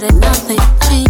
that it nothing changed.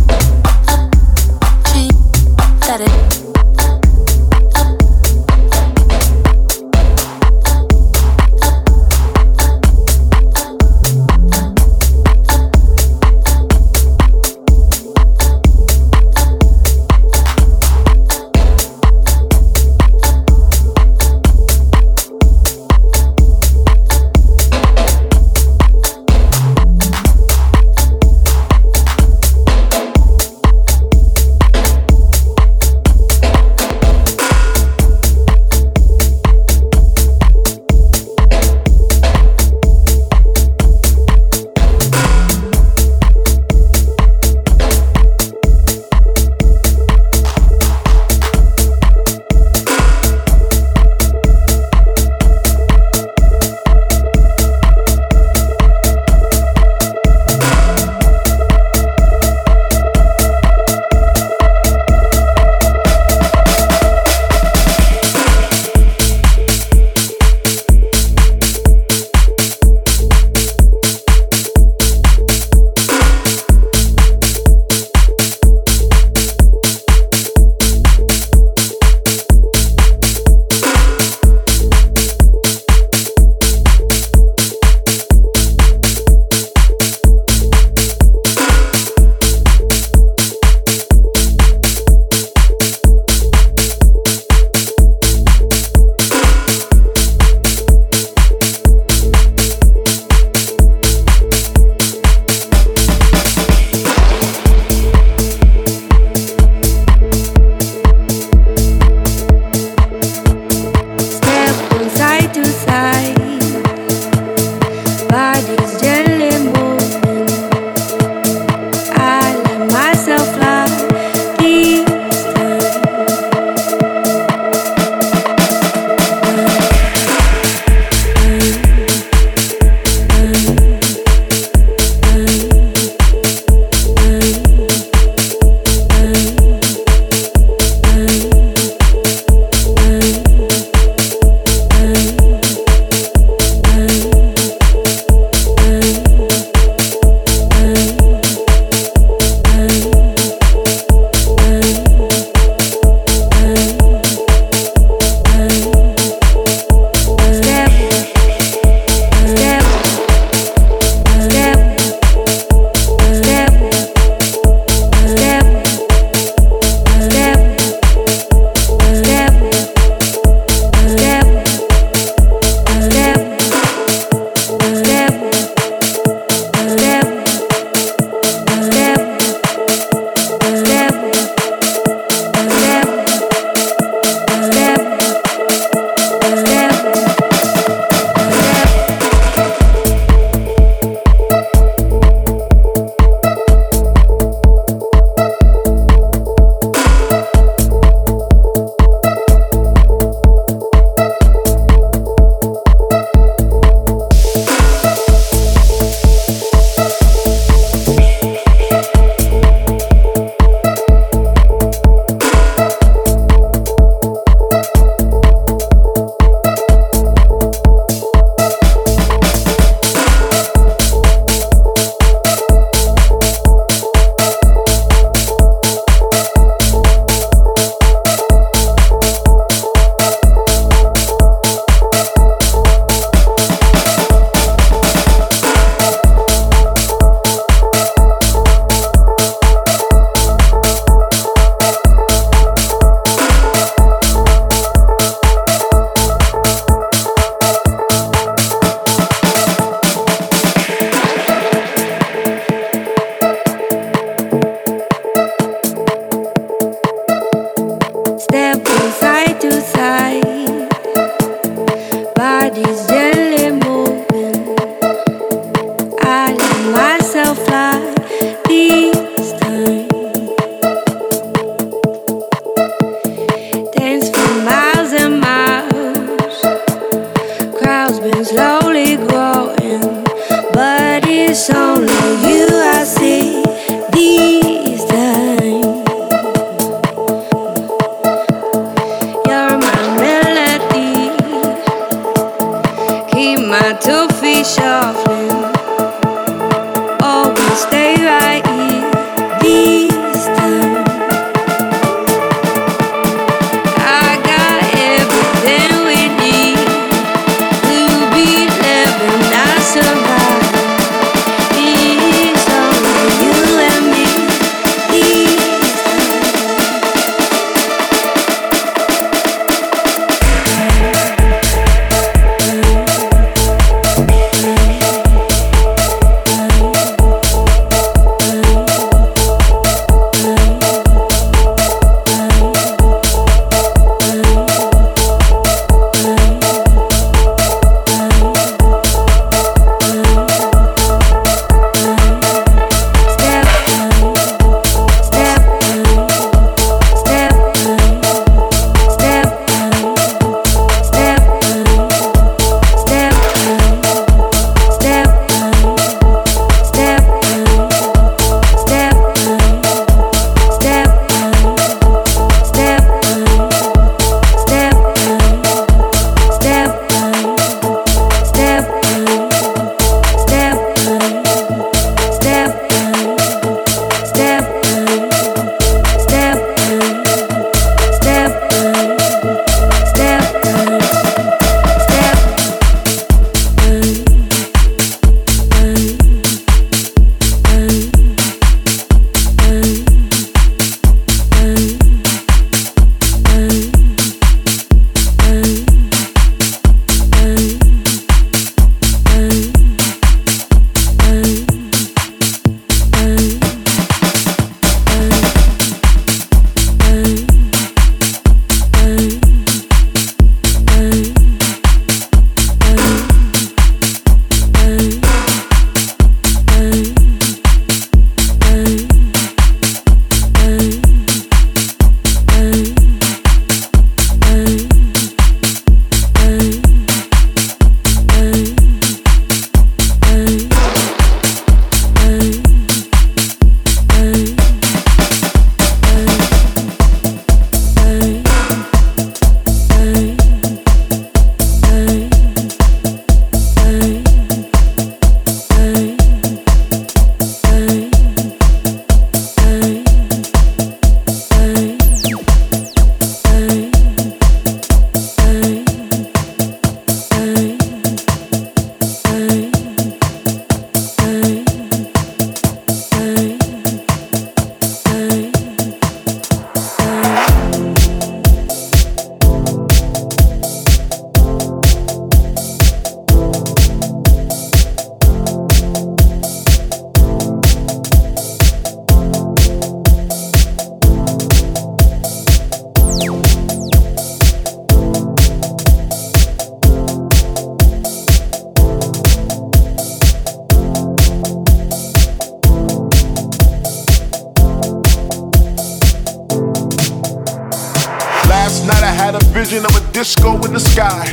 Vision of a disco in the sky.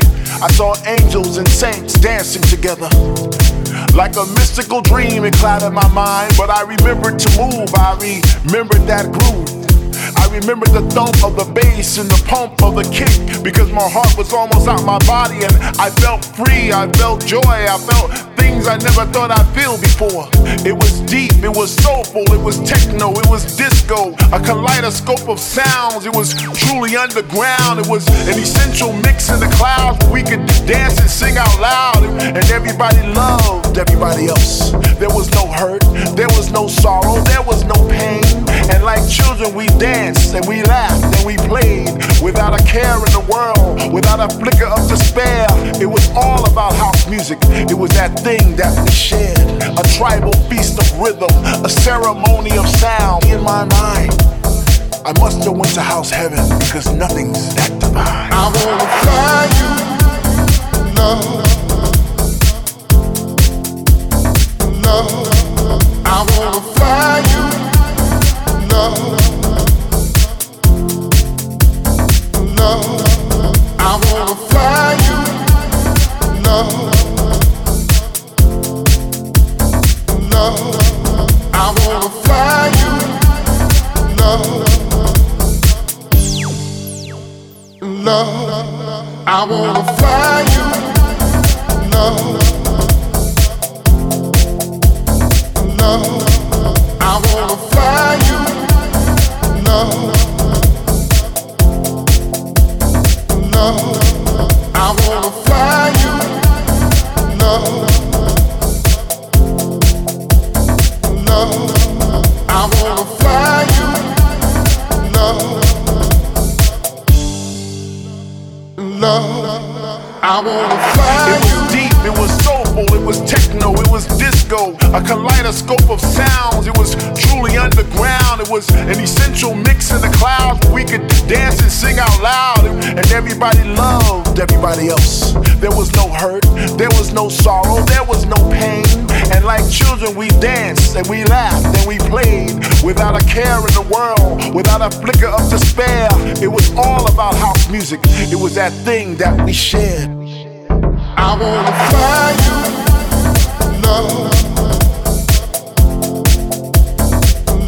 I saw angels and saints dancing together. Like a mystical dream, it clouded my mind, but I remembered to move. I remembered that groove. I remembered the thump of the bass and the pump of the kick because my heart was almost out my body and I felt free. I felt joy. I felt things I never thought I'd feel before. It was deep, it was soulful, it was techno, it was disco, a kaleidoscope of sounds. It was truly underground. It was an essential mix in the clouds we could dance and sing out loud, and everybody loved everybody else. There was no hurt, there was no sorrow, there was no pain. And like children, we danced and we laughed and we played without a care in the world, without a flicker of despair. It was all about house music. It was that thing that we shared, a tribal feast of rhythm, a ceremony of sound in my mind. I must have went to house heaven because nothing's that divine. I wanna fly you, love. Love, I wanna fly you, love. Love, I wanna fly you, love. I wanna fly you, Wanna fly you it was soulful, it was techno, it was disco, a kaleidoscope of sounds. It was truly underground. It was an essential mix in the clouds where we could dance and sing out loud. And everybody loved everybody else. There was no hurt, there was no sorrow, there was no pain. And like children, we danced and we laughed and we played without a care in the world, without a flicker of despair. It was all about house music. It was that thing that we shared. I wanna fly you, love.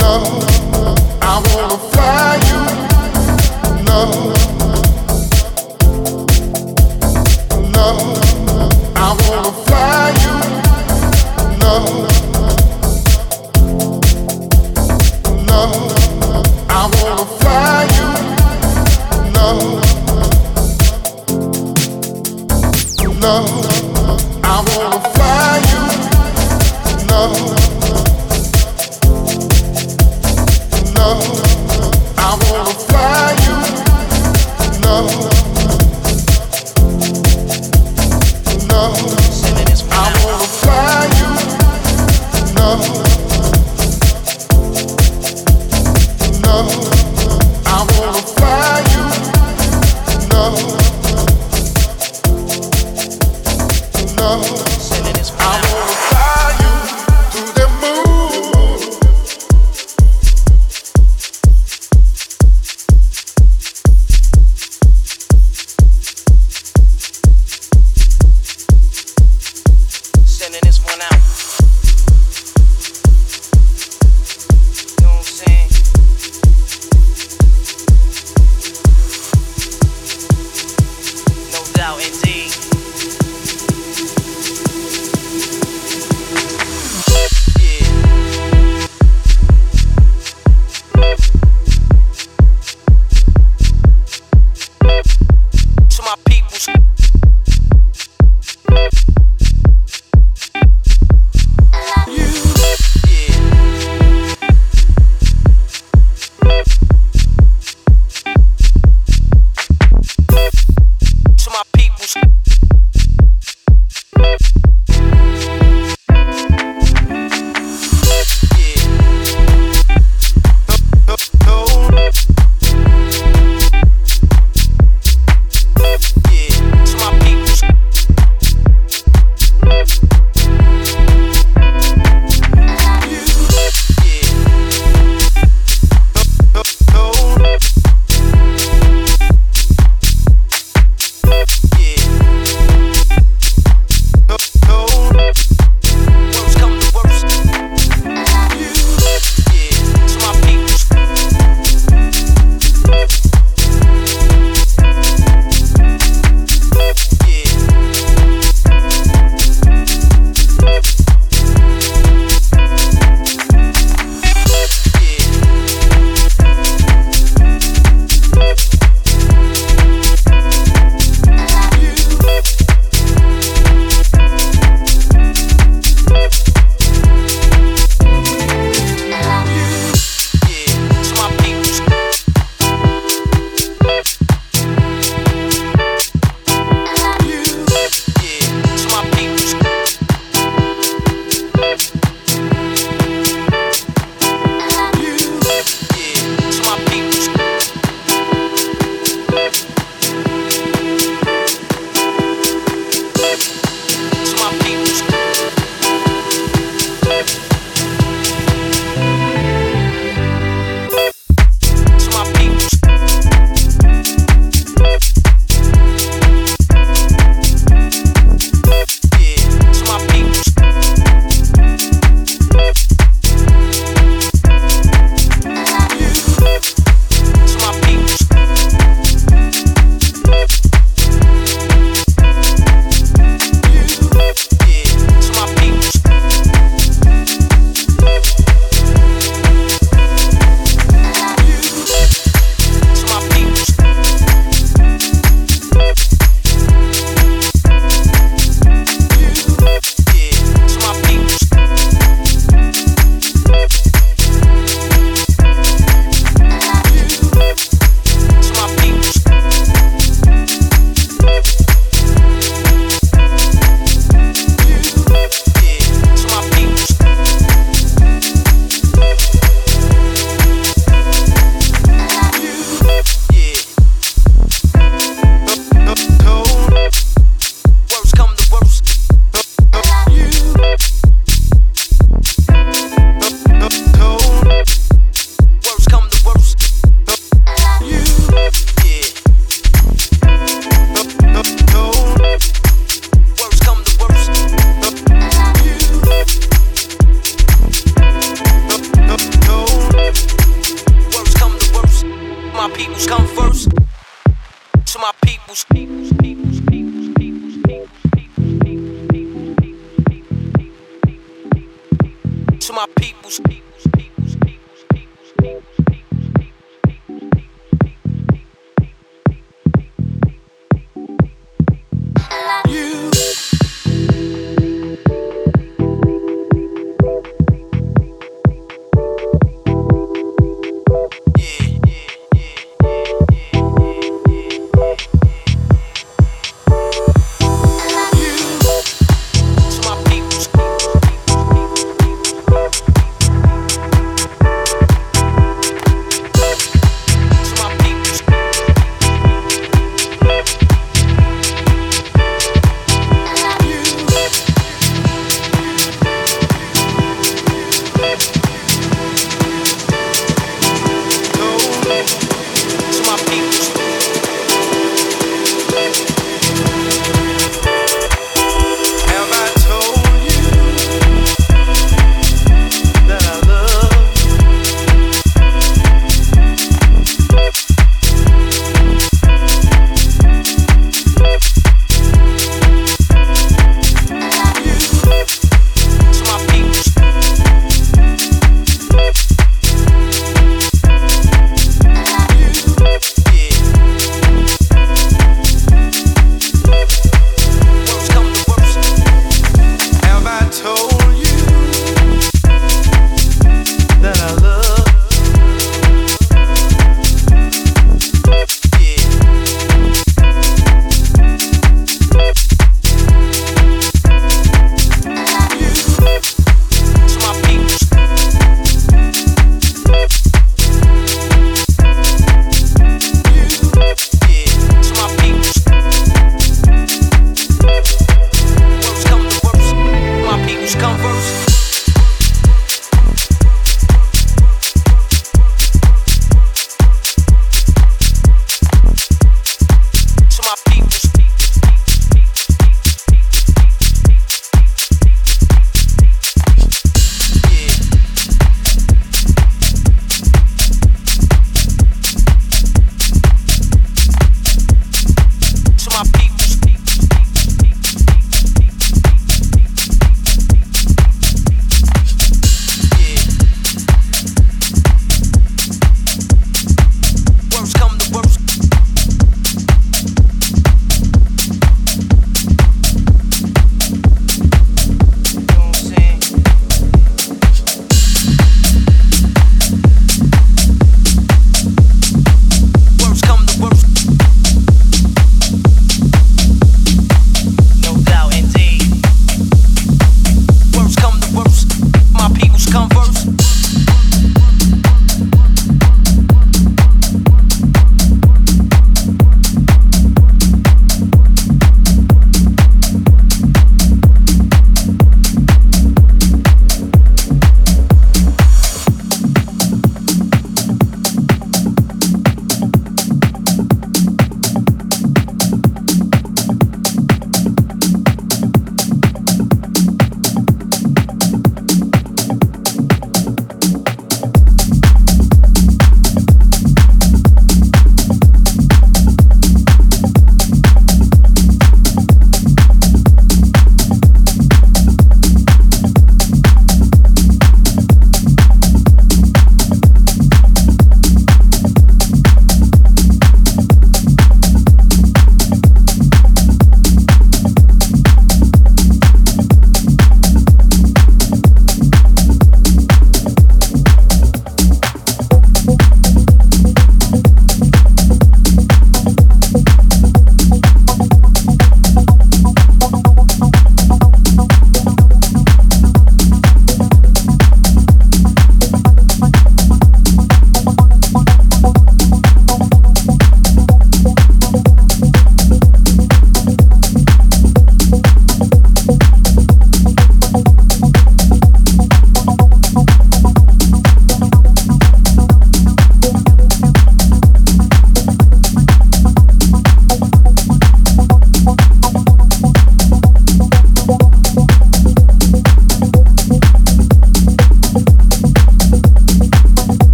Love, I wanna you. Love,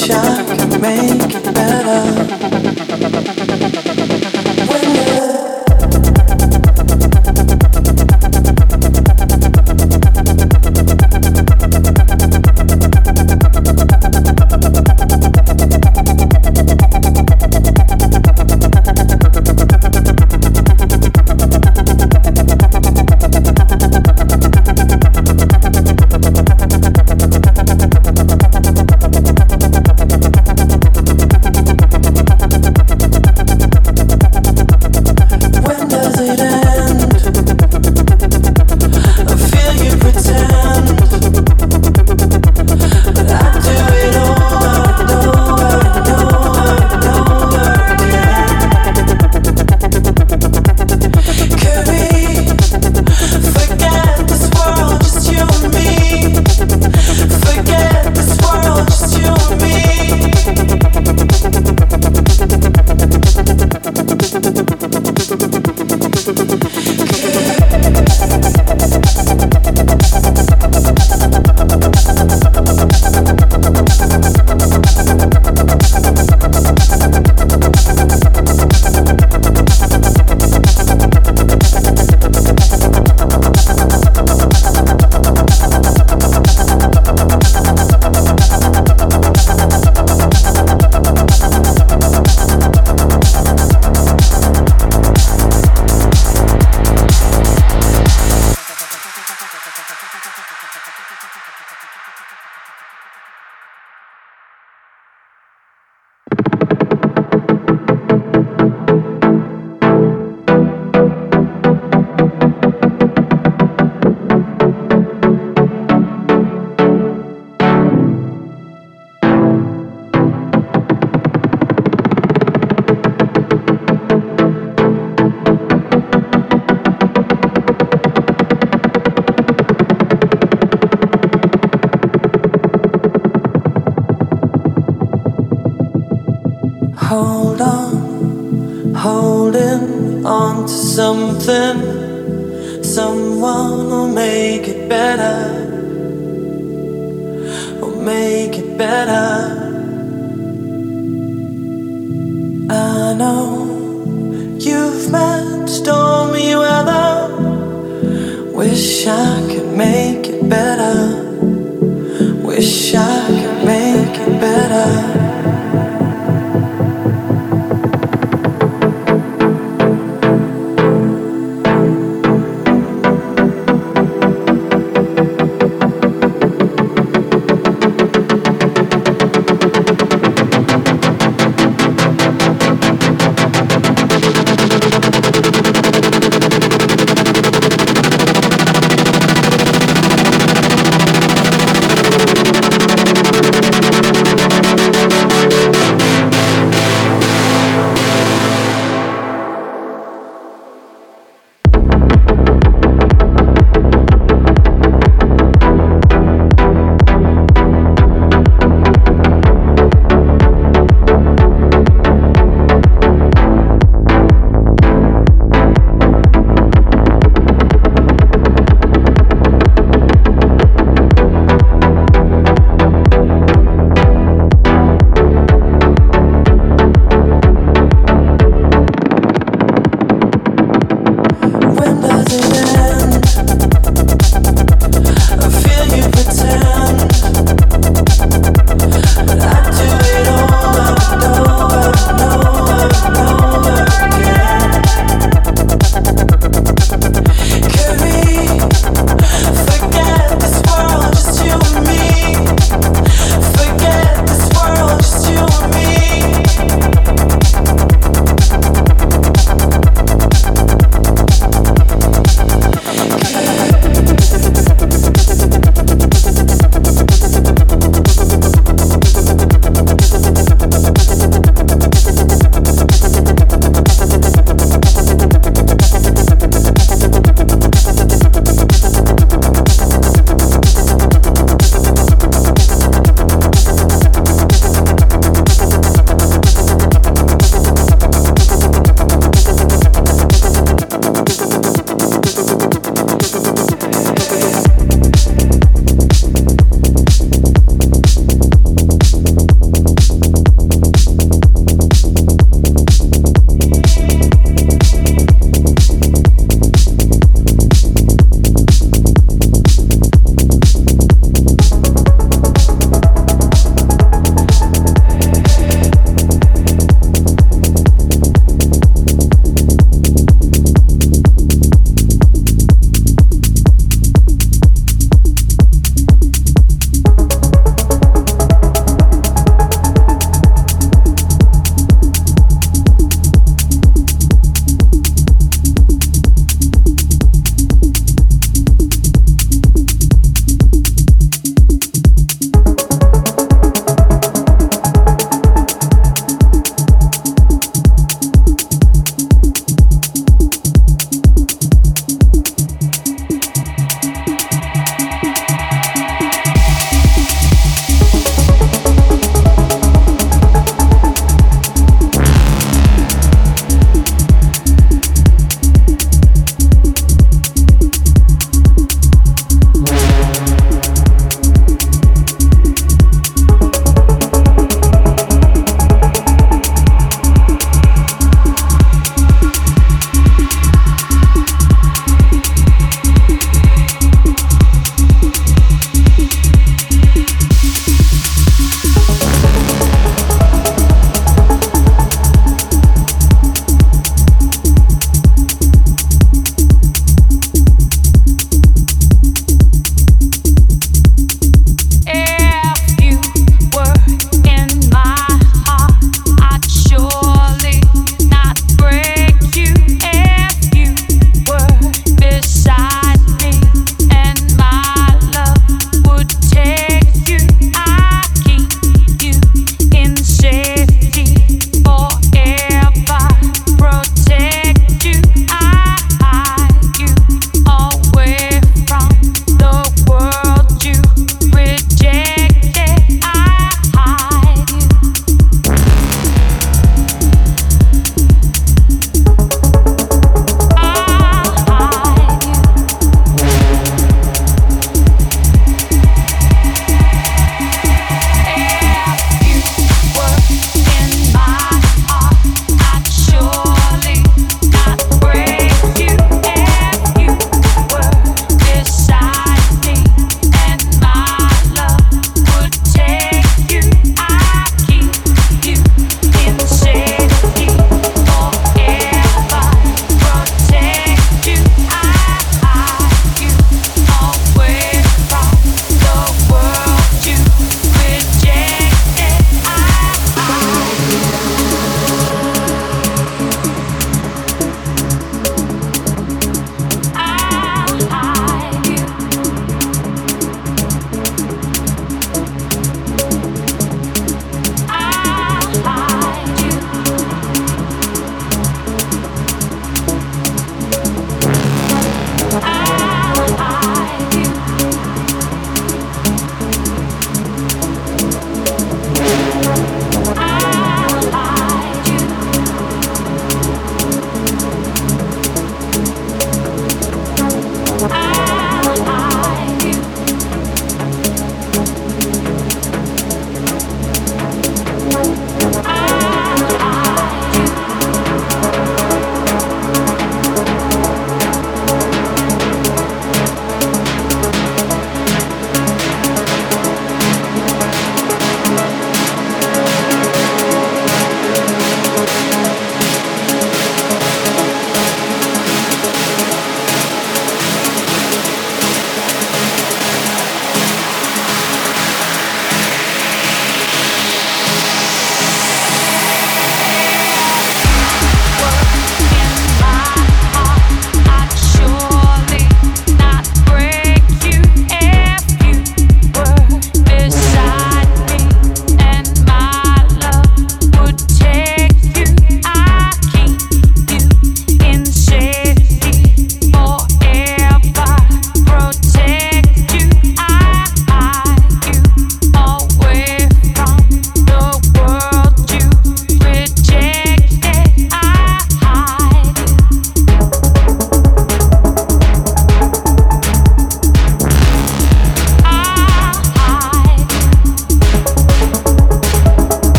wish I could make better.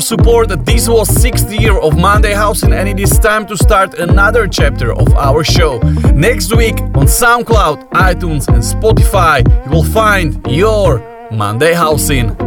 your support. This was sixth year of Monday Housing and it is time to start another chapter of our show. Next week on SoundCloud, iTunes and Spotify, you will find your Monday Housing.